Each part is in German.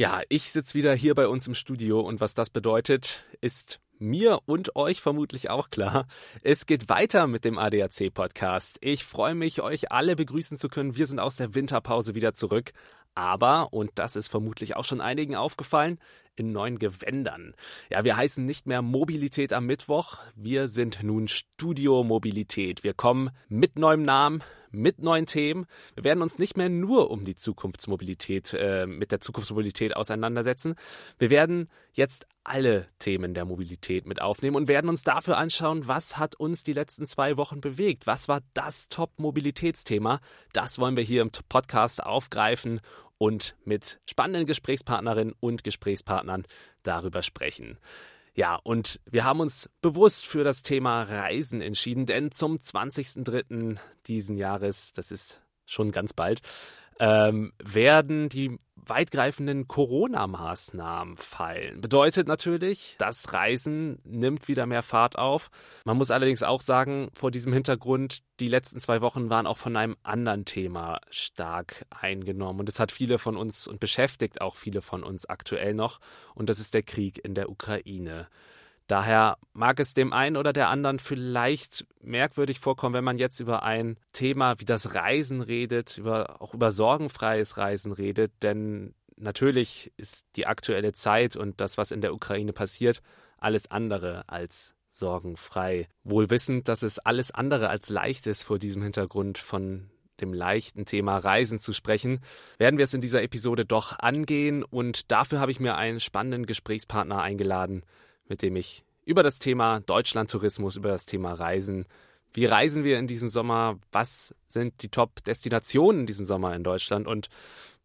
Ja, ich sitze wieder hier bei uns im Studio und was das bedeutet, ist mir und euch vermutlich auch klar. Es geht weiter mit dem ADAC Podcast. Ich freue mich, euch alle begrüßen zu können. Wir sind aus der Winterpause wieder zurück. Aber, und das ist vermutlich auch schon einigen aufgefallen, in neuen Gewändern. Ja, wir heißen nicht mehr Mobilität am Mittwoch, wir sind nun Studio Mobilität. Wir kommen mit neuem Namen, mit neuen Themen. Wir werden uns nicht mehr nur um die Zukunftsmobilität, äh, mit der Zukunftsmobilität auseinandersetzen. Wir werden jetzt alle Themen der Mobilität mit aufnehmen und werden uns dafür anschauen, was hat uns die letzten zwei Wochen bewegt? Was war das Top-Mobilitätsthema? Das wollen wir hier im Podcast aufgreifen und mit spannenden Gesprächspartnerinnen und Gesprächspartnern darüber sprechen. Ja, und wir haben uns bewusst für das Thema Reisen entschieden, denn zum 20.03. diesen Jahres, das ist schon ganz bald, ähm, werden die weitgreifenden Corona-Maßnahmen fallen. Bedeutet natürlich, das Reisen nimmt wieder mehr Fahrt auf. Man muss allerdings auch sagen, vor diesem Hintergrund, die letzten zwei Wochen waren auch von einem anderen Thema stark eingenommen. Und es hat viele von uns und beschäftigt auch viele von uns aktuell noch. Und das ist der Krieg in der Ukraine. Daher mag es dem einen oder der anderen vielleicht merkwürdig vorkommen, wenn man jetzt über ein Thema wie das Reisen redet, über, auch über sorgenfreies Reisen redet, denn natürlich ist die aktuelle Zeit und das, was in der Ukraine passiert, alles andere als sorgenfrei. Wohl wissend, dass es alles andere als leicht ist, vor diesem Hintergrund von dem leichten Thema Reisen zu sprechen, werden wir es in dieser Episode doch angehen und dafür habe ich mir einen spannenden Gesprächspartner eingeladen, mit dem ich über das Thema Deutschlandtourismus, über das Thema Reisen, wie reisen wir in diesem Sommer, was sind die Top-Destinationen in diesem Sommer in Deutschland und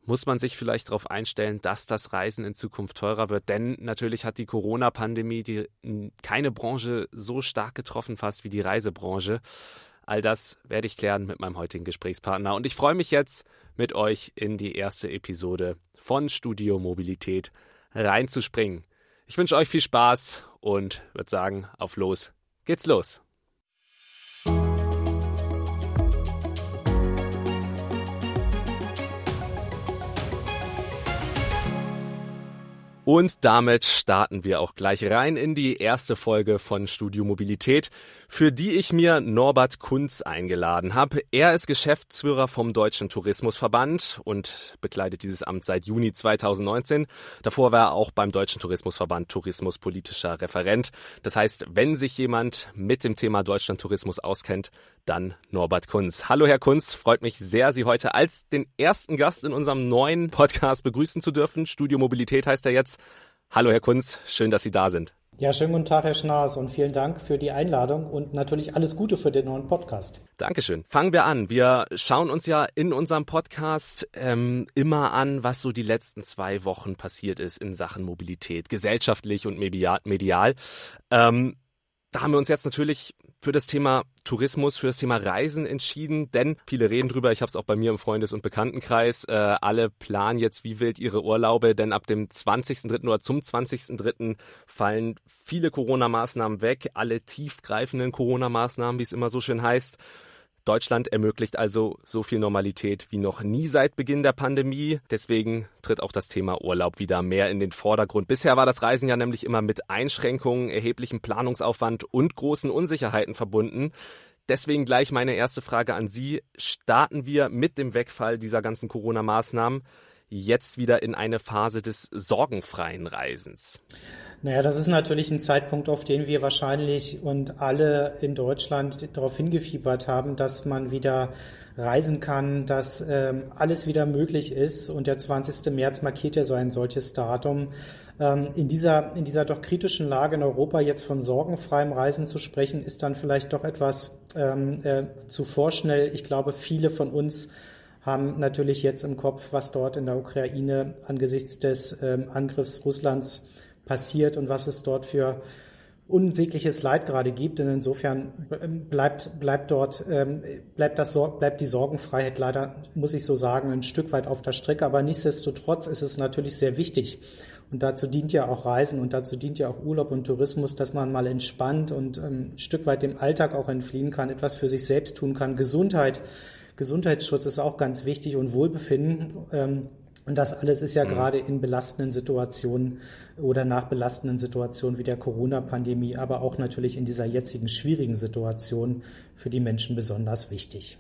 muss man sich vielleicht darauf einstellen, dass das Reisen in Zukunft teurer wird? Denn natürlich hat die Corona-Pandemie keine Branche so stark getroffen fast wie die Reisebranche. All das werde ich klären mit meinem heutigen Gesprächspartner. Und ich freue mich jetzt, mit euch in die erste Episode von Studio Mobilität reinzuspringen. Ich wünsche euch viel Spaß und würde sagen, auf los geht's los. Und damit starten wir auch gleich rein in die erste Folge von Studio Mobilität, für die ich mir Norbert Kunz eingeladen habe. Er ist Geschäftsführer vom Deutschen Tourismusverband und bekleidet dieses Amt seit Juni 2019. Davor war er auch beim Deutschen Tourismusverband tourismuspolitischer Referent. Das heißt, wenn sich jemand mit dem Thema Deutschland Tourismus auskennt, dann Norbert Kunz. Hallo Herr Kunz, freut mich sehr, Sie heute als den ersten Gast in unserem neuen Podcast begrüßen zu dürfen. Studio Mobilität heißt er jetzt. Hallo Herr Kunz, schön, dass Sie da sind. Ja, schönen guten Tag, Herr Schnaas, und vielen Dank für die Einladung und natürlich alles Gute für den neuen Podcast. Dankeschön. Fangen wir an. Wir schauen uns ja in unserem Podcast ähm, immer an, was so die letzten zwei Wochen passiert ist in Sachen Mobilität, gesellschaftlich und medial. Ähm, da haben wir uns jetzt natürlich für das Thema Tourismus, für das Thema Reisen entschieden, denn viele reden drüber, ich habe es auch bei mir im Freundes- und Bekanntenkreis, äh, alle planen jetzt wie wild ihre Urlaube, denn ab dem 20.03. oder zum 20.03. fallen viele Corona-Maßnahmen weg, alle tiefgreifenden Corona-Maßnahmen, wie es immer so schön heißt. Deutschland ermöglicht also so viel Normalität wie noch nie seit Beginn der Pandemie. Deswegen tritt auch das Thema Urlaub wieder mehr in den Vordergrund. Bisher war das Reisen ja nämlich immer mit Einschränkungen, erheblichem Planungsaufwand und großen Unsicherheiten verbunden. Deswegen gleich meine erste Frage an Sie. Starten wir mit dem Wegfall dieser ganzen Corona-Maßnahmen jetzt wieder in eine Phase des sorgenfreien Reisens? Naja, das ist natürlich ein Zeitpunkt, auf den wir wahrscheinlich und alle in Deutschland darauf hingefiebert haben, dass man wieder reisen kann, dass ähm, alles wieder möglich ist. Und der 20. März markiert ja so ein solches Datum. Ähm, in, dieser, in dieser doch kritischen Lage in Europa jetzt von sorgenfreiem Reisen zu sprechen, ist dann vielleicht doch etwas ähm, äh, zu vorschnell. Ich glaube, viele von uns haben natürlich jetzt im Kopf, was dort in der Ukraine angesichts des ähm, Angriffs Russlands passiert und was es dort für unsägliches Leid gerade gibt. Und insofern ähm, bleibt, bleibt dort, ähm, bleibt, das, bleibt die Sorgenfreiheit leider, muss ich so sagen, ein Stück weit auf der Strecke. Aber nichtsdestotrotz ist es natürlich sehr wichtig. Und dazu dient ja auch Reisen und dazu dient ja auch Urlaub und Tourismus, dass man mal entspannt und ähm, ein Stück weit dem Alltag auch entfliehen kann, etwas für sich selbst tun kann. Gesundheit, Gesundheitsschutz ist auch ganz wichtig und Wohlbefinden. Und das alles ist ja mhm. gerade in belastenden Situationen oder nach belastenden Situationen wie der Corona-Pandemie, aber auch natürlich in dieser jetzigen schwierigen Situation für die Menschen besonders wichtig.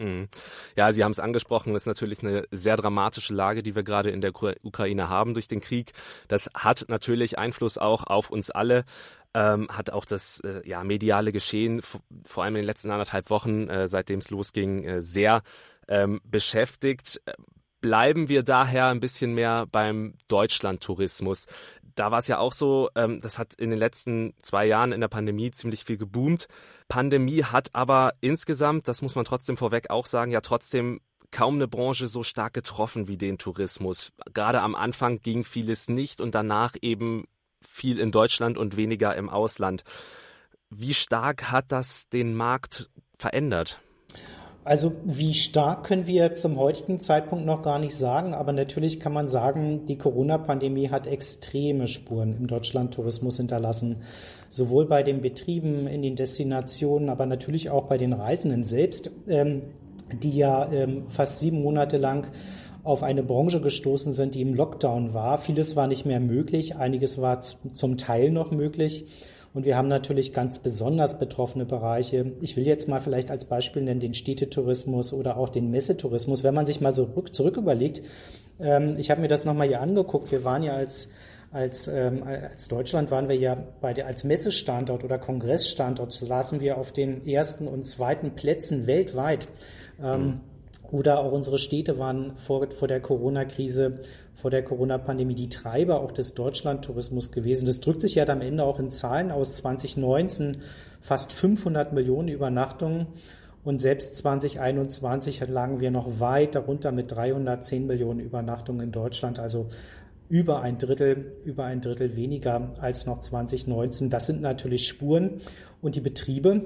Mhm. Ja, Sie haben es angesprochen, das ist natürlich eine sehr dramatische Lage, die wir gerade in der Ukraine haben durch den Krieg. Das hat natürlich Einfluss auch auf uns alle. Ähm, hat auch das äh, ja, mediale Geschehen, vor allem in den letzten anderthalb Wochen, äh, seitdem es losging, äh, sehr ähm, beschäftigt. Bleiben wir daher ein bisschen mehr beim Deutschlandtourismus. Da war es ja auch so, ähm, das hat in den letzten zwei Jahren in der Pandemie ziemlich viel geboomt. Pandemie hat aber insgesamt, das muss man trotzdem vorweg auch sagen, ja trotzdem kaum eine Branche so stark getroffen wie den Tourismus. Gerade am Anfang ging vieles nicht und danach eben viel in Deutschland und weniger im Ausland. Wie stark hat das den Markt verändert? Also wie stark können wir zum heutigen Zeitpunkt noch gar nicht sagen, aber natürlich kann man sagen, die Corona-Pandemie hat extreme Spuren im Deutschlandtourismus hinterlassen, sowohl bei den Betrieben in den Destinationen, aber natürlich auch bei den Reisenden selbst, ähm, die ja ähm, fast sieben Monate lang auf eine Branche gestoßen sind, die im Lockdown war. Vieles war nicht mehr möglich, einiges war zum Teil noch möglich. Und wir haben natürlich ganz besonders betroffene Bereiche. Ich will jetzt mal vielleicht als Beispiel nennen den Städtetourismus oder auch den Messetourismus. Wenn man sich mal so rück, zurück überlegt, ähm, ich habe mir das nochmal hier angeguckt. Wir waren ja als als, ähm, als Deutschland waren wir ja bei der, als Messestandort oder Kongressstandort saßen wir auf den ersten und zweiten Plätzen weltweit. Ähm, mhm. Oder auch unsere Städte waren vor, vor der Corona-Krise, vor der Corona-Pandemie die Treiber auch des Deutschlandtourismus gewesen. Das drückt sich ja am Ende auch in Zahlen aus. 2019 fast 500 Millionen Übernachtungen und selbst 2021 lagen wir noch weit darunter mit 310 Millionen Übernachtungen in Deutschland. Also über ein Drittel, über ein Drittel weniger als noch 2019. Das sind natürlich Spuren und die Betriebe,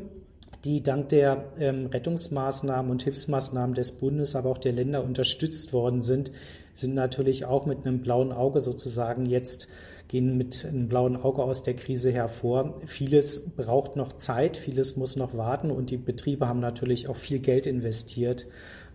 die dank der ähm, Rettungsmaßnahmen und Hilfsmaßnahmen des Bundes, aber auch der Länder unterstützt worden sind, sind natürlich auch mit einem blauen Auge sozusagen jetzt gehen mit einem blauen Auge aus der Krise hervor. Vieles braucht noch Zeit, vieles muss noch warten und die Betriebe haben natürlich auch viel Geld investiert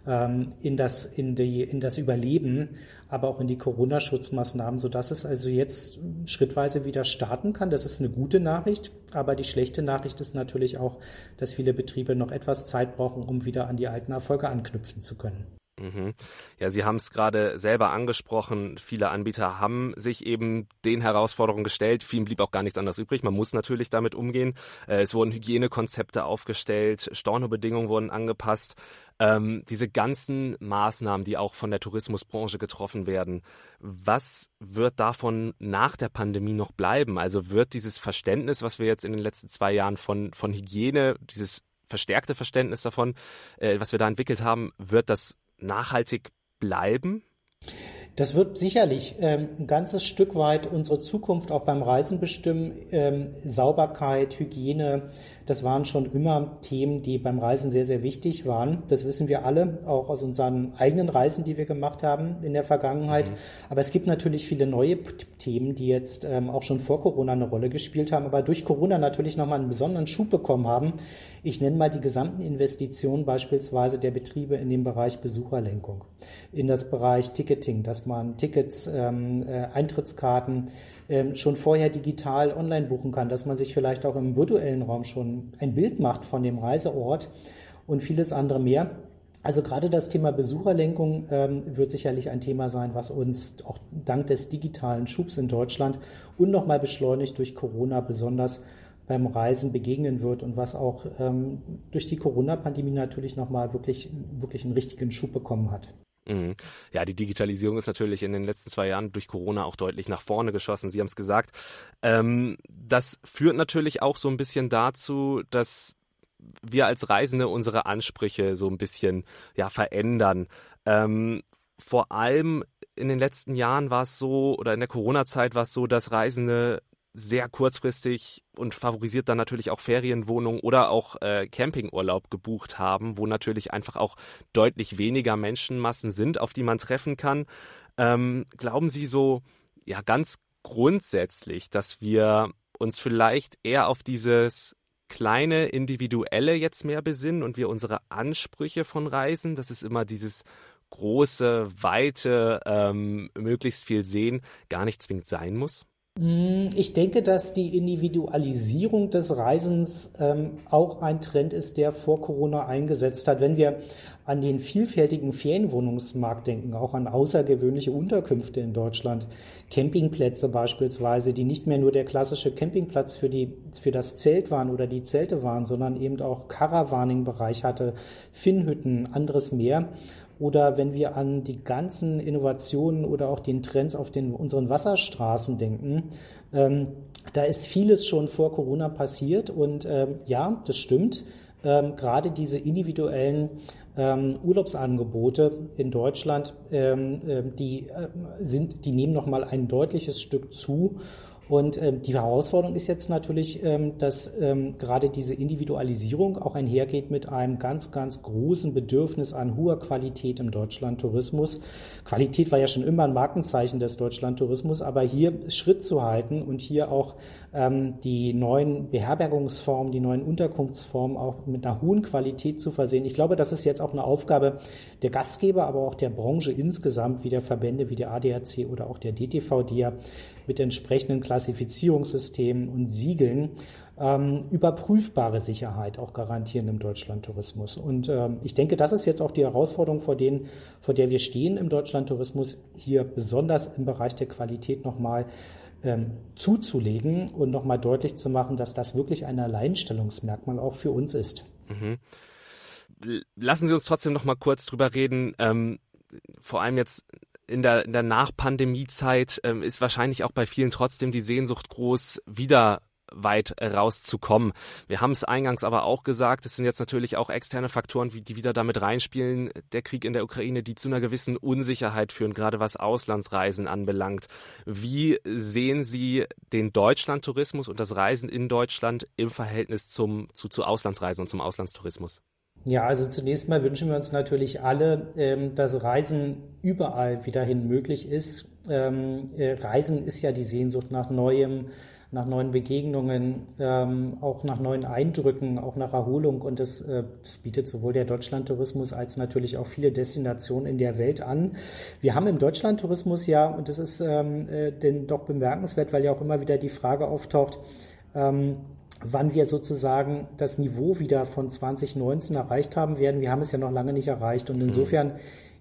in, das, in, die, in das Überleben, aber auch in die Corona-Schutzmaßnahmen, sodass es also jetzt schrittweise wieder starten kann. Das ist eine gute Nachricht, aber die schlechte Nachricht ist natürlich auch, dass viele Betriebe noch etwas Zeit brauchen, um wieder an die alten Erfolge anknüpfen zu können. Mhm. Ja, Sie haben es gerade selber angesprochen. Viele Anbieter haben sich eben den Herausforderungen gestellt. Vielen blieb auch gar nichts anderes übrig. Man muss natürlich damit umgehen. Äh, es wurden Hygienekonzepte aufgestellt, Stornobedingungen wurden angepasst. Ähm, diese ganzen Maßnahmen, die auch von der Tourismusbranche getroffen werden, was wird davon nach der Pandemie noch bleiben? Also wird dieses Verständnis, was wir jetzt in den letzten zwei Jahren von, von Hygiene, dieses verstärkte Verständnis davon, äh, was wir da entwickelt haben, wird das nachhaltig bleiben? Das wird sicherlich ähm, ein ganzes Stück weit unsere Zukunft auch beim Reisen bestimmen. Ähm, Sauberkeit, Hygiene, das waren schon immer Themen, die beim Reisen sehr, sehr wichtig waren. Das wissen wir alle, auch aus unseren eigenen Reisen, die wir gemacht haben in der Vergangenheit. Mhm. Aber es gibt natürlich viele neue Themen, die jetzt ähm, auch schon vor Corona eine Rolle gespielt haben, aber durch Corona natürlich nochmal einen besonderen Schub bekommen haben. Ich nenne mal die gesamten Investitionen beispielsweise der Betriebe in dem Bereich Besucherlenkung, in das Bereich Ticketing, dass man Tickets, ähm, äh, Eintrittskarten ähm, schon vorher digital online buchen kann, dass man sich vielleicht auch im virtuellen Raum schon ein Bild macht von dem Reiseort und vieles andere mehr. Also gerade das Thema Besucherlenkung ähm, wird sicherlich ein Thema sein, was uns auch dank des digitalen Schubs in Deutschland und nochmal beschleunigt durch Corona besonders beim Reisen begegnen wird und was auch ähm, durch die Corona-Pandemie natürlich nochmal wirklich, wirklich einen richtigen Schub bekommen hat. Mhm. Ja, die Digitalisierung ist natürlich in den letzten zwei Jahren durch Corona auch deutlich nach vorne geschossen. Sie haben es gesagt. Ähm, das führt natürlich auch so ein bisschen dazu, dass wir als Reisende unsere Ansprüche so ein bisschen ja verändern. Ähm, vor allem in den letzten Jahren war es so, oder in der Corona-Zeit war es so, dass Reisende sehr kurzfristig und favorisiert dann natürlich auch Ferienwohnungen oder auch äh, Campingurlaub gebucht haben, wo natürlich einfach auch deutlich weniger Menschenmassen sind, auf die man treffen kann. Ähm, glauben Sie so, ja, ganz grundsätzlich, dass wir uns vielleicht eher auf dieses kleine Individuelle jetzt mehr besinnen und wir unsere Ansprüche von Reisen, das ist immer dieses große, weite, ähm, möglichst viel sehen gar nicht zwingend sein muss? Hm, ich denke, dass die Individualisierung des Reisens ähm, auch ein Trend ist, der vor Corona eingesetzt hat. Wenn wir an den vielfältigen Ferienwohnungsmarkt denken, auch an außergewöhnliche Unterkünfte in Deutschland, Campingplätze beispielsweise, die nicht mehr nur der klassische Campingplatz für, die, für das Zelt waren oder die Zelte waren, sondern eben auch Caravaning-Bereich hatte, Finnhütten, anderes mehr oder wenn wir an die ganzen Innovationen oder auch den Trends auf den, unseren Wasserstraßen denken, ähm, da ist vieles schon vor Corona passiert und ähm, ja, das stimmt. Ähm, gerade diese individuellen ähm, Urlaubsangebote in Deutschland, ähm, ähm die, äh, sind, die nehmen nochmal ein deutliches Stück zu. Und ähm, die Herausforderung ist jetzt natürlich, ähm, dass ähm, gerade diese Individualisierung auch einhergeht mit einem ganz, ganz großen Bedürfnis an hoher Qualität im Deutschlandtourismus. Qualität war ja schon immer ein Markenzeichen des Deutschlandtourismus, aber hier Schritt zu halten und hier auch die neuen Beherbergungsformen, die neuen Unterkunftsformen auch mit einer hohen Qualität zu versehen. Ich glaube, das ist jetzt auch eine Aufgabe der Gastgeber, aber auch der Branche insgesamt, wie der Verbände, wie der ADAC oder auch der DTV, die ja mit entsprechenden Klassifizierungssystemen und Siegeln ähm, überprüfbare Sicherheit auch garantieren im Deutschlandtourismus. Und ähm, ich denke, das ist jetzt auch die Herausforderung, vor, denen, vor der wir stehen im Deutschlandtourismus, hier besonders im Bereich der Qualität nochmal ähm, zuzulegen und nochmal deutlich zu machen, dass das wirklich ein Alleinstellungsmerkmal auch für uns ist. Mhm. Lassen Sie uns trotzdem noch mal kurz drüber reden. Ähm, vor allem jetzt in der, in der Nach-Pandemie-Zeit ähm, ist wahrscheinlich auch bei vielen trotzdem die Sehnsucht groß, wieder weit rauszukommen. Wir haben es eingangs aber auch gesagt, es sind jetzt natürlich auch externe Faktoren, die wieder damit reinspielen. Der Krieg in der Ukraine, die zu einer gewissen Unsicherheit führen, gerade was Auslandsreisen anbelangt. Wie sehen Sie den Deutschlandtourismus und das Reisen in Deutschland im Verhältnis zum, zu, zu Auslandsreisen und zum Auslandstourismus? Ja, also zunächst mal wünschen wir uns natürlich alle, ähm, dass Reisen überall wiederhin möglich ist. Ähm, äh, Reisen ist ja die Sehnsucht nach Neuem, nach neuen Begegnungen, ähm, auch nach neuen Eindrücken, auch nach Erholung. Und das, äh, das bietet sowohl der Deutschlandtourismus als natürlich auch viele Destinationen in der Welt an. Wir haben im Deutschlandtourismus ja, und das ist ähm, äh, denn doch bemerkenswert, weil ja auch immer wieder die Frage auftaucht, ähm, wann wir sozusagen das Niveau wieder von 2019 erreicht haben werden. Wir haben es ja noch lange nicht erreicht. Und mhm. insofern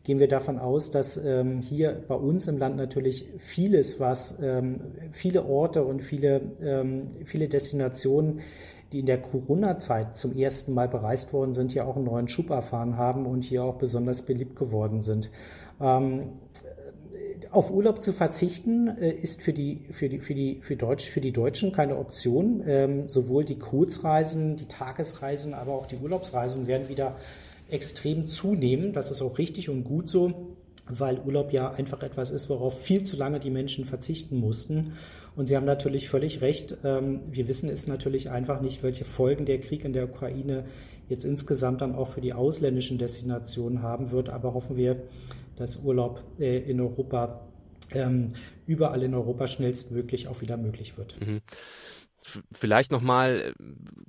gehen wir davon aus, dass ähm, hier bei uns im Land natürlich vieles, was ähm, viele Orte und viele, ähm, viele Destinationen, die in der Corona-Zeit zum ersten Mal bereist worden sind, hier auch einen neuen Schub erfahren haben und hier auch besonders beliebt geworden sind. Ähm, auf Urlaub zu verzichten äh, ist für die, für die, für die, für Deutsch, für die Deutschen keine Option. Ähm, sowohl die Kurzreisen, die Tagesreisen, aber auch die Urlaubsreisen werden wieder extrem zunehmen. Das ist auch richtig und gut so, weil Urlaub ja einfach etwas ist, worauf viel zu lange die Menschen verzichten mussten. Und Sie haben natürlich völlig recht. Ähm, wir wissen es natürlich einfach nicht, welche Folgen der Krieg in der Ukraine jetzt insgesamt dann auch für die ausländischen Destinationen haben wird. Aber hoffen wir, dass Urlaub äh, in Europa ähm, überall in Europa schnellstmöglich auch wieder möglich wird. Mhm. Vielleicht nochmal, äh,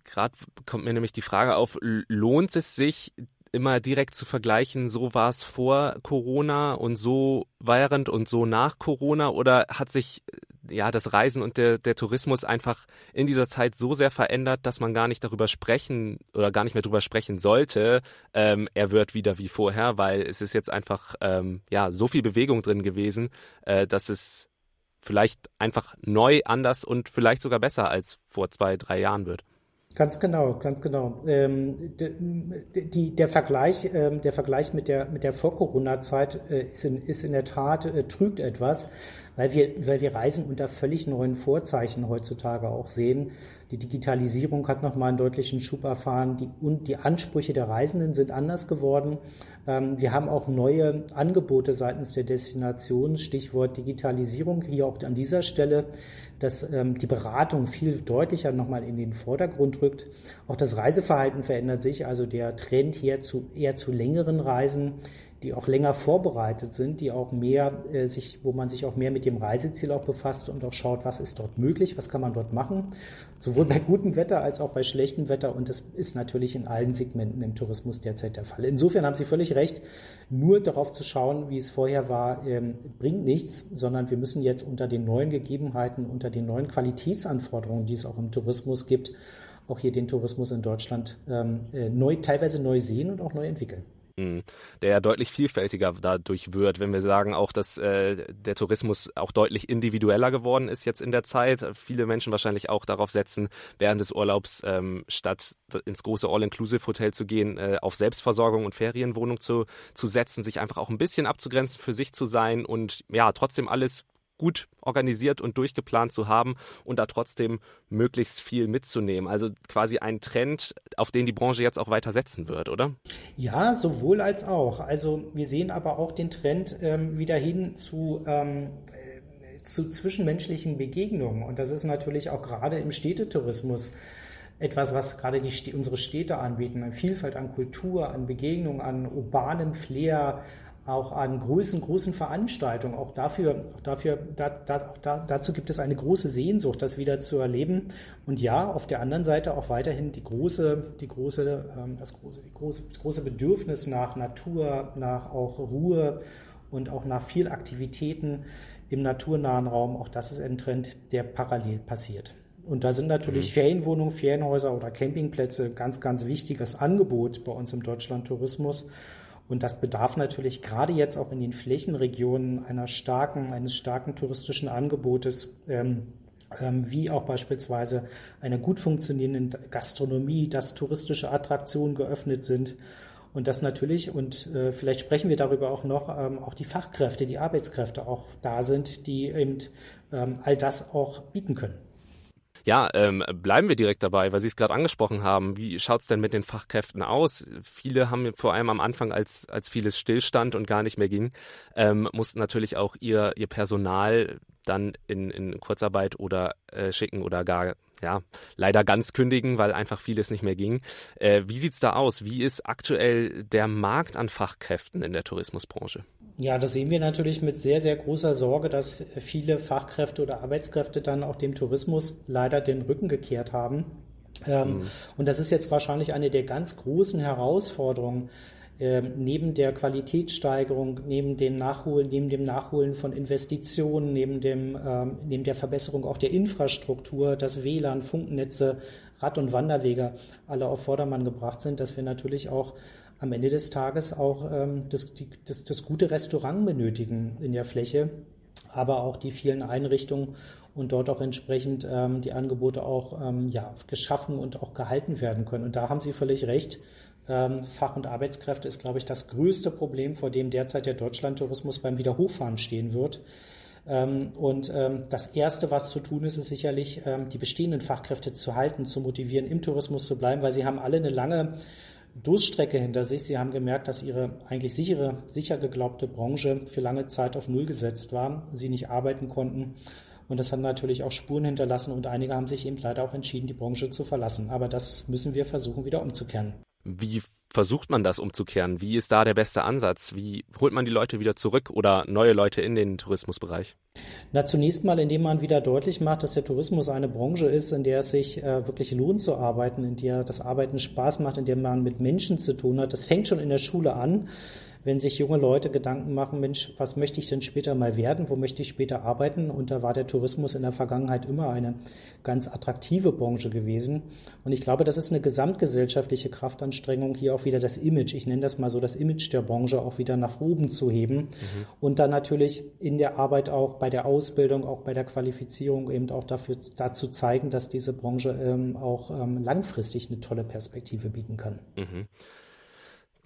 gerade kommt mir nämlich die Frage auf, lohnt es sich, immer direkt zu vergleichen, so war es vor Corona und so während und so nach Corona oder hat sich ja, das Reisen und der, der Tourismus einfach in dieser Zeit so sehr verändert, dass man gar nicht darüber sprechen oder gar nicht mehr darüber sprechen sollte, ähm, er wird wieder wie vorher, weil es ist jetzt einfach ähm, ja so viel Bewegung drin gewesen, äh, dass es vielleicht einfach neu, anders und vielleicht sogar besser als vor zwei, drei Jahren wird. Ganz genau, ganz genau. Ähm, die, der Vergleich, ähm, der Vergleich mit der mit der Vor-Corona-Zeit äh, ist, in, ist in der Tat äh, trügt etwas, weil wir weil wir Reisen unter völlig neuen Vorzeichen heutzutage auch sehen. Die Digitalisierung hat nochmal einen deutlichen Schub erfahren. Die, und die Ansprüche der Reisenden sind anders geworden. Ähm, wir haben auch neue Angebote seitens der Destination, Stichwort Digitalisierung. Hier auch an dieser Stelle, dass ähm, die Beratung viel deutlicher nochmal in den Vordergrund rückt. Auch das Reiseverhalten verändert sich, also der Trend hier zu, eher zu längeren Reisen die auch länger vorbereitet sind, die auch mehr äh, sich, wo man sich auch mehr mit dem Reiseziel auch befasst und auch schaut, was ist dort möglich, was kann man dort machen, sowohl bei gutem Wetter als auch bei schlechtem Wetter. Und das ist natürlich in allen Segmenten im Tourismus derzeit der Fall. Insofern haben Sie völlig recht. Nur darauf zu schauen, wie es vorher war, ähm, bringt nichts, sondern wir müssen jetzt unter den neuen Gegebenheiten, unter den neuen Qualitätsanforderungen, die es auch im Tourismus gibt, auch hier den Tourismus in Deutschland ähm, äh, neu, teilweise neu sehen und auch neu entwickeln. Mhm. Der ja deutlich vielfältiger dadurch wird, wenn wir sagen auch, dass äh, der Tourismus auch deutlich individueller geworden ist jetzt in der Zeit. Viele Menschen wahrscheinlich auch darauf setzen, während des Urlaubs ähm, statt ins große All-Inclusive-Hotel zu gehen, äh, auf Selbstversorgung und Ferienwohnung zu, zu setzen, sich einfach auch ein bisschen abzugrenzen, für sich zu sein und ja, trotzdem alles gut organisiert und durchgeplant zu haben und da trotzdem möglichst viel mitzunehmen. Also quasi ein Trend, auf den die Branche jetzt auch weiter setzen wird, oder? Ja, sowohl als auch. Also wir sehen aber auch den Trend ähm, wieder hin zu ähm, zu zwischenmenschlichen Begegnungen. Und das ist natürlich auch gerade im Städtetourismus etwas, was gerade die, unsere Städte anbieten. Eine Vielfalt an Kultur, an Begegnungen, an urbanem Flair, auch an großen, großen Veranstaltungen. Auch dafür, auch dafür da, da, da, dazu gibt es eine große Sehnsucht, das wieder zu erleben. Und ja, auf der anderen Seite auch weiterhin die große, die große, ähm, das große, die große, große Bedürfnis nach Natur, nach auch Ruhe und auch nach viel Aktivitäten im naturnahen Raum. Auch das ist ein Trend, der parallel passiert. Und da sind natürlich mhm. Ferienwohnungen, Ferienhäuser oder Campingplätze ganz, ganz wichtiges Angebot bei uns im Deutschland Tourismus. Und das bedarf natürlich gerade jetzt auch in den Flächenregionen einer starken, eines starken touristischen Angebotes. Ähm, ähm, wie auch beispielsweise einer gut funktionierenden Gastronomie, dass touristische Attraktionen geöffnet sind und das natürlich, und äh, vielleicht sprechen wir darüber auch noch, ähm, auch die Fachkräfte, die Arbeitskräfte auch da sind, die eben ähm, all das auch bieten können. Ja, ähm, bleiben wir direkt dabei, weil Sie es gerade angesprochen haben. Wie schaut es denn mit den Fachkräften aus? Viele haben vor allem am Anfang, als, als vieles stillstand und gar nicht mehr ging, ähm, mussten natürlich auch ihr, ihr Personal dann in, in Kurzarbeit oder äh, schicken oder gar ja, leider ganz kündigen, weil einfach vieles nicht mehr ging. Äh, wie sieht's da aus? Wie ist aktuell der Markt an Fachkräften in der Tourismusbranche? Ja, da sehen wir natürlich mit sehr, sehr großer Sorge, dass viele Fachkräfte oder Arbeitskräfte dann auch dem Tourismus leider den Rücken gekehrt haben. Ähm, mhm. Und das ist jetzt wahrscheinlich eine der ganz großen Herausforderungen, neben der Qualitätssteigerung, neben dem Nachholen, neben dem Nachholen von Investitionen, neben dem, ähm, neben der Verbesserung auch der Infrastruktur, dass WLAN, Funknetze, Rad- und Wanderwege alle auf Vordermann gebracht sind, dass wir natürlich auch am Ende des Tages auch ähm, das, die, das, das gute Restaurant benötigen in der Fläche, aber auch die vielen Einrichtungen und dort auch entsprechend ähm, die Angebote auch ähm, ja, geschaffen und auch gehalten werden können. Und da haben Sie völlig recht. Ähm, Fach- und Arbeitskräfte ist, glaube ich, das größte Problem, vor dem derzeit der Deutschlandtourismus beim Wiederhochfahren stehen wird. Ähm, und ähm, das Erste, was zu tun ist, ist sicherlich, die bestehenden Fachkräfte zu halten, zu motivieren, im Tourismus zu bleiben, weil sie haben alle eine lange Durststrecke hinter sich. Sie haben gemerkt, dass ihre eigentlich sichere, sicher geglaubte Branche für lange Zeit auf Null gesetzt war, sie nicht arbeiten konnten. Und das hat natürlich auch Spuren hinterlassen und einige haben sich eben leider auch entschieden, die Branche zu verlassen. Aber das müssen wir versuchen, wieder umzukehren. Wie versucht man das umzukehren? Wie ist da der beste Ansatz? Wie holt man die Leute wieder zurück oder neue Leute in den Tourismusbereich? Na, zunächst mal, indem man wieder deutlich macht, dass der Tourismus eine Branche ist, in der es sich äh, wirklich lohnt zu arbeiten, in der das Arbeiten Spaß macht, in der man mit Menschen zu tun hat. Das fängt schon in der Schule an wenn sich junge Leute Gedanken machen, Mensch, was möchte ich denn später mal werden, wo möchte ich später arbeiten? Und da war der Tourismus in der Vergangenheit immer eine ganz attraktive Branche gewesen. Und ich glaube, das ist eine gesamtgesellschaftliche Kraftanstrengung, hier auch wieder das Image, ich nenne das mal so, das Image der Branche auch wieder nach oben zu heben. Mhm. Und dann natürlich in der Arbeit auch bei der Ausbildung, auch bei der Qualifizierung eben auch dafür, dazu zeigen, dass diese Branche ähm, auch ähm, langfristig eine tolle Perspektive bieten kann. Mhm.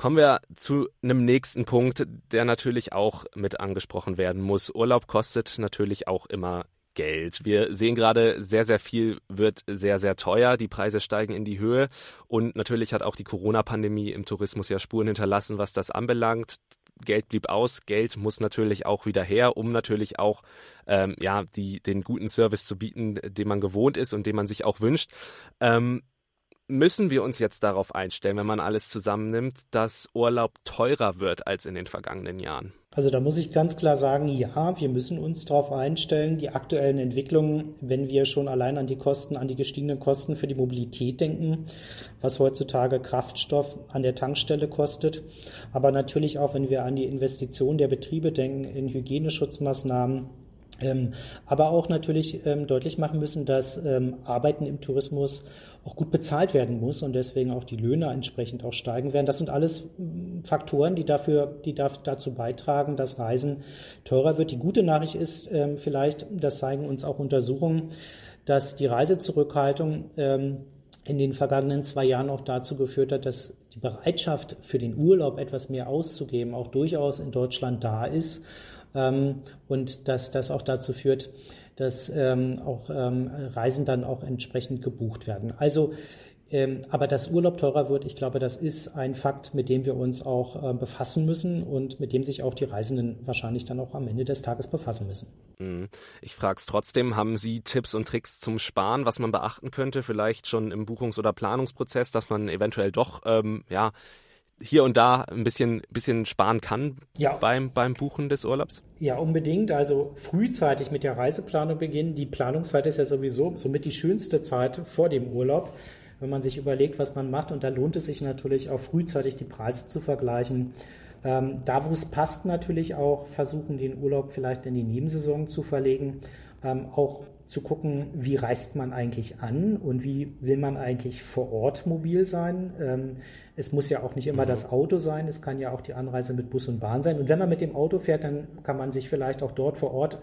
Kommen wir zu einem nächsten Punkt, der natürlich auch mit angesprochen werden muss. Urlaub kostet natürlich auch immer Geld. Wir sehen gerade, sehr, sehr viel wird sehr, sehr teuer. Die Preise steigen in die Höhe. Und natürlich hat auch die Corona-Pandemie im Tourismus ja Spuren hinterlassen, was das anbelangt. Geld blieb aus, Geld muss natürlich auch wieder her, um natürlich auch ähm, ja die den guten Service zu bieten, den man gewohnt ist und den man sich auch wünscht. Ähm, Müssen wir uns jetzt darauf einstellen, wenn man alles zusammennimmt, dass Urlaub teurer wird als in den vergangenen Jahren? Also da muss ich ganz klar sagen, ja, wir müssen uns darauf einstellen. Die aktuellen Entwicklungen, wenn wir schon allein an die Kosten, an die gestiegenen Kosten für die Mobilität denken, was heutzutage Kraftstoff an der Tankstelle kostet, aber natürlich auch, wenn wir an die Investition der Betriebe denken in Hygieneschutzmaßnahmen, ähm, aber auch natürlich ähm, deutlich machen müssen, dass ähm, Arbeiten im Tourismus auch gut bezahlt werden muss und deswegen auch die Löhne entsprechend auch steigen werden. Das sind alles mm, Faktoren, die dafür, die dazu beitragen, dass Reisen teurer wird. Die gute Nachricht ist ähm, vielleicht, das zeigen uns auch Untersuchungen, dass die Reisezurückhaltung ähm, in den vergangenen zwei Jahren auch dazu geführt hat, dass die Bereitschaft für den Urlaub etwas mehr auszugeben auch durchaus in Deutschland da ist und dass das auch dazu führt, dass ähm, auch ähm, Reisen dann auch entsprechend gebucht werden. Also ähm, aber dass Urlaub teurer wird, ich glaube, das ist ein Fakt, mit dem wir uns auch äh, befassen müssen und mit dem sich auch die Reisenden wahrscheinlich dann auch am Ende des Tages befassen müssen. Mhm. Ich frage es trotzdem, haben Sie Tipps und Tricks zum Sparen, was man beachten könnte, vielleicht schon im Buchungs- oder Planungsprozess, dass man eventuell doch ähm, ja, hier und da ein bisschen, bisschen sparen kann ja. beim, beim Buchen des Urlaubs? Ja, unbedingt. Also frühzeitig mit der Reiseplanung beginnen. Die Planungszeit ist ja sowieso somit die schönste Zeit vor dem Urlaub, wenn man sich überlegt, was man macht. Und da lohnt es sich natürlich auch frühzeitig die Preise zu vergleichen. Ähm, da, wo es passt, natürlich auch versuchen, den Urlaub vielleicht in die Nebensaison zu verlegen. Ähm, auch zu gucken, wie reist man eigentlich an und wie will man eigentlich vor Ort mobil sein. Ähm, es muss ja auch nicht immer mhm. das Auto sein, es kann ja auch die Anreise mit Bus und Bahn sein. Und wenn man mit dem Auto fährt, dann kann man sich vielleicht auch dort vor Ort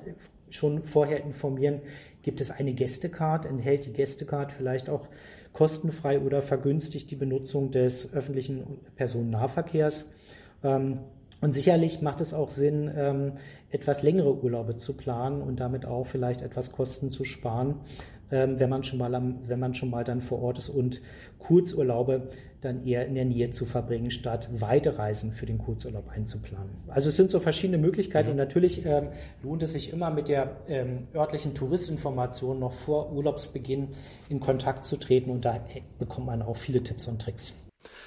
schon vorher informieren, gibt es eine Gästecard, enthält die Gästecard vielleicht auch kostenfrei oder vergünstigt die Benutzung des öffentlichen Personennahverkehrs. Ähm, und sicherlich macht es auch Sinn, ähm, etwas längere Urlaube zu planen und damit auch vielleicht etwas Kosten zu sparen, wenn man schon mal am, wenn man schon mal dann vor Ort ist und Kurzurlaube dann eher in der Nähe zu verbringen, statt weite Reisen für den Kurzurlaub einzuplanen. Also es sind so verschiedene Möglichkeiten mhm. und natürlich ähm, lohnt es sich immer mit der ähm, örtlichen Touristinformation noch vor Urlaubsbeginn in Kontakt zu treten und da bekommt man auch viele Tipps und Tricks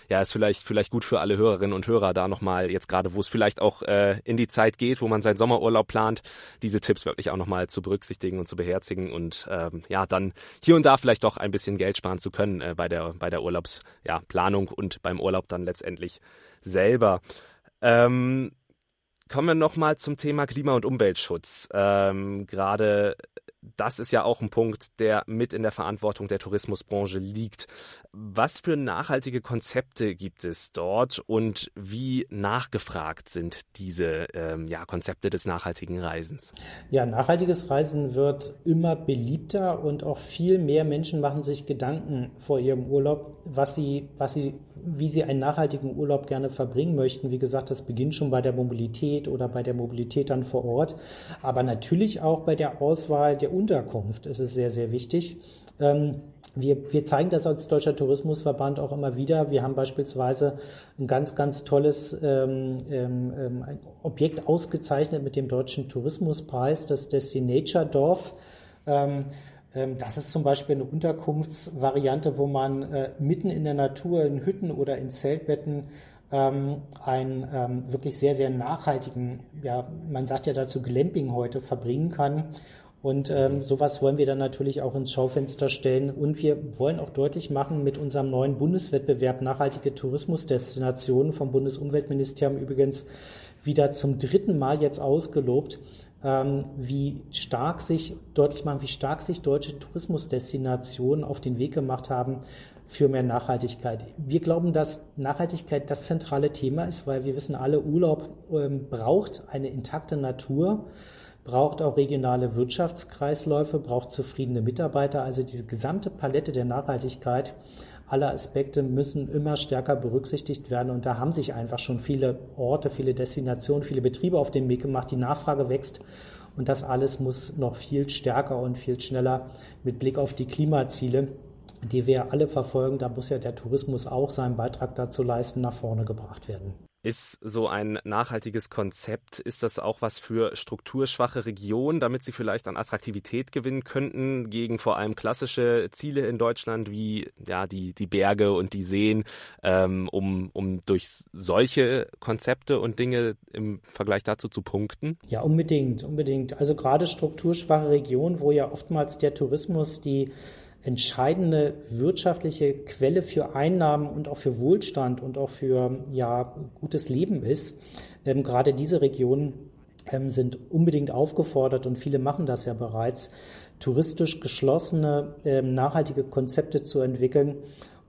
ja, ist vielleicht, vielleicht gut für alle Hörerinnen und Hörer da nochmal, jetzt gerade, wo es vielleicht auch äh, in die Zeit geht, wo man seinen Sommerurlaub plant, diese Tipps wirklich auch nochmal zu berücksichtigen und zu beherzigen und ähm, ja, dann hier und da vielleicht doch ein bisschen Geld sparen zu können äh, bei der, bei der Urlaubsplanung ja, und beim Urlaub dann letztendlich selber. Ähm, kommen wir nochmal zum Thema Klima- und Umweltschutz. Ähm, Gerade das ist ja auch ein Punkt, der mit in der Verantwortung der Tourismusbranche liegt. Was für nachhaltige Konzepte gibt es dort und wie nachgefragt sind diese ähm, ja, Konzepte des nachhaltigen Reisens? Ja, nachhaltiges Reisen wird immer beliebter und auch viel mehr Menschen machen sich Gedanken vor ihrem Urlaub, was sie, was sie, wie sie einen nachhaltigen Urlaub gerne verbringen möchten. Wie gesagt, das beginnt schon bei der Mobilität oder bei der Mobilität dann vor Ort, aber natürlich auch bei der Auswahl der Unterkunft ist es sehr, sehr wichtig. Ähm, wir, wir zeigen das als Deutscher Tourismusverband auch immer wieder. Wir haben beispielsweise ein ganz, ganz tolles ähm, ähm, ähm Objekt ausgezeichnet mit dem Deutschen Tourismuspreis, das Destinature Dorf. Ähm, ähm, das ist zum Beispiel eine Unterkunftsvariante, wo man äh, mitten in der Natur in Hütten oder in Zeltbetten einen wirklich sehr, sehr nachhaltigen, ja, man sagt ja dazu Glamping heute, verbringen kann. Und ähm, sowas wollen wir dann natürlich auch ins Schaufenster stellen. Und wir wollen auch deutlich machen mit unserem neuen Bundeswettbewerb Nachhaltige Tourismusdestinationen vom Bundesumweltministerium übrigens wieder zum dritten Mal jetzt ausgelobt, ähm, wie stark sich, deutlich machen, wie stark sich deutsche Tourismusdestinationen auf den Weg gemacht haben für mehr Nachhaltigkeit. Wir glauben, dass Nachhaltigkeit das zentrale Thema ist, weil wir wissen alle, Urlaub ähm, braucht eine intakte Natur braucht auch regionale Wirtschaftskreisläufe, braucht zufriedene Mitarbeiter. Also diese gesamte Palette der Nachhaltigkeit, alle Aspekte müssen immer stärker berücksichtigt werden. Und da haben sich einfach schon viele Orte, viele Destinationen, viele Betriebe auf den Weg gemacht. Die Nachfrage wächst. Und das alles muss noch viel stärker und viel schneller mit Blick auf die Klimaziele die wir alle verfolgen. Da muss ja der Tourismus auch seinen Beitrag dazu leisten, nach vorne gebracht werden. Ist so ein nachhaltiges Konzept, ist das auch was für strukturschwache Regionen, damit sie vielleicht an Attraktivität gewinnen könnten gegen vor allem klassische Ziele in Deutschland wie ja die, die Berge und die Seen, ähm, um, um durch solche Konzepte und Dinge im Vergleich dazu zu punkten? Ja, unbedingt, unbedingt. Also gerade strukturschwache Regionen, wo ja oftmals der Tourismus die entscheidende wirtschaftliche Quelle für Einnahmen und auch für Wohlstand und auch für ja, gutes Leben ist. Ähm, gerade diese Regionen ähm, sind unbedingt aufgefordert und viele machen das ja bereits, touristisch geschlossene, ähm, nachhaltige Konzepte zu entwickeln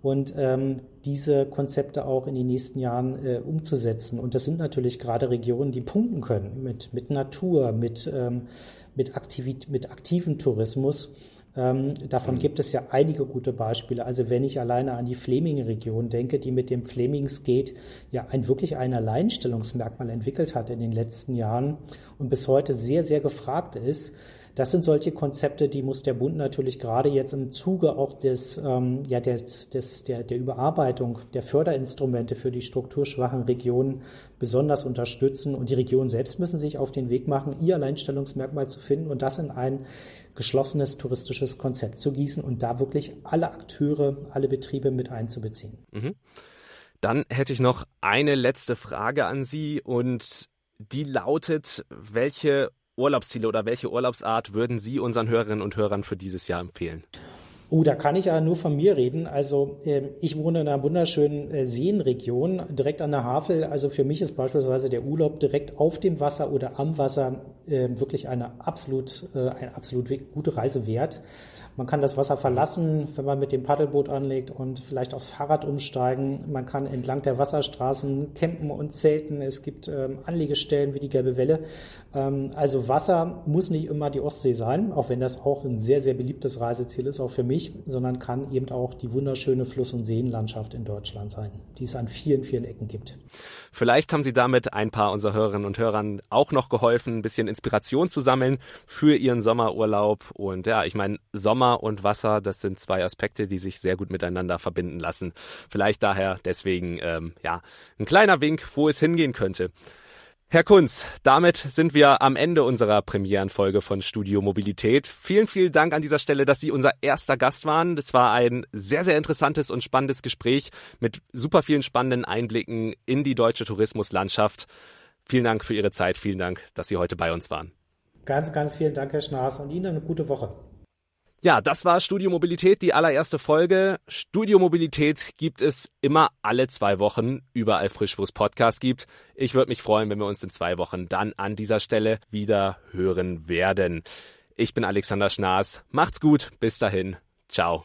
und ähm, diese Konzepte auch in den nächsten Jahren äh, umzusetzen. Und das sind natürlich gerade Regionen, die punkten können mit, mit Natur, mit, ähm, mit, mit aktiven Tourismus. Ähm, davon mhm. gibt es ja einige gute Beispiele. Also wenn ich alleine an die Fleming-Region denke, die mit dem Flemings-Gate ja ein wirklich ein Alleinstellungsmerkmal entwickelt hat in den letzten Jahren und bis heute sehr, sehr gefragt ist, das sind solche Konzepte, die muss der Bund natürlich gerade jetzt im Zuge auch des, ähm, ja, des, des, der, der Überarbeitung der Förderinstrumente für die strukturschwachen Regionen besonders unterstützen. Und die Regionen selbst müssen sich auf den Weg machen, ihr Alleinstellungsmerkmal zu finden und das in ein geschlossenes touristisches Konzept zu gießen und da wirklich alle Akteure, alle Betriebe mit einzubeziehen. Mhm. Dann hätte ich noch eine letzte Frage an Sie und die lautet, welche Urlaubsziele oder welche Urlaubsart würden Sie unseren Hörerinnen und Hörern für dieses Jahr empfehlen? Oh, da kann ich ja nur von mir reden. Also äh, ich wohne in einer wunderschönen äh, Seenregion, direkt an der Havel. Also für mich ist beispielsweise der Urlaub direkt auf dem Wasser oder am Wasser äh, wirklich eine absolut, äh, eine absolut gute Reise wert. Man kann das Wasser verlassen, wenn man mit dem Paddelboot anlegt und vielleicht aufs Fahrrad umsteigen. Man kann entlang der Wasserstraßen campen und zelten. Es gibt ähm, Anlegestellen wie die Gelbe Welle. Ähm, also Wasser muss nicht immer die Ostsee sein, auch wenn das auch ein sehr, sehr beliebtes Reiseziel ist, auch für mich, sondern kann eben auch die wunderschöne Fluss- und Seenlandschaft in Deutschland sein, die es an vielen, vielen Ecken gibt. Vielleicht haben Sie damit ein paar unserer Hörerinnen und Hörern auch noch geholfen, ein bisschen Inspiration zu sammeln für Ihren Sommerurlaub. Und ja, ich meine, Sommer und Wasser, das sind zwei Aspekte, die sich sehr gut miteinander verbinden lassen. Vielleicht daher deswegen, ähm, ja, ein kleiner Wink, wo es hingehen könnte. Herr Kunz, damit sind wir am Ende unserer Premierenfolge von Studio Mobilität. Vielen, vielen Dank an dieser Stelle, dass Sie unser erster Gast waren. Das war ein sehr, sehr interessantes und spannendes Gespräch mit super vielen spannenden Einblicken in die deutsche Tourismuslandschaft. Vielen Dank für Ihre Zeit. Vielen Dank, dass Sie heute bei uns waren. Ganz, ganz vielen Dank, Herr Schnaas, und Ihnen eine gute Woche. Ja, das war Studio Mobilität, die allererste Folge. Studio Mobilität gibt es immer alle zwei Wochen, überall frisch, wo es Podcasts gibt. Ich würde mich freuen, wenn wir uns in zwei Wochen dann an dieser Stelle wieder hören werden. Ich bin Alexander Schnaas. Macht's gut. Bis dahin. Ciao.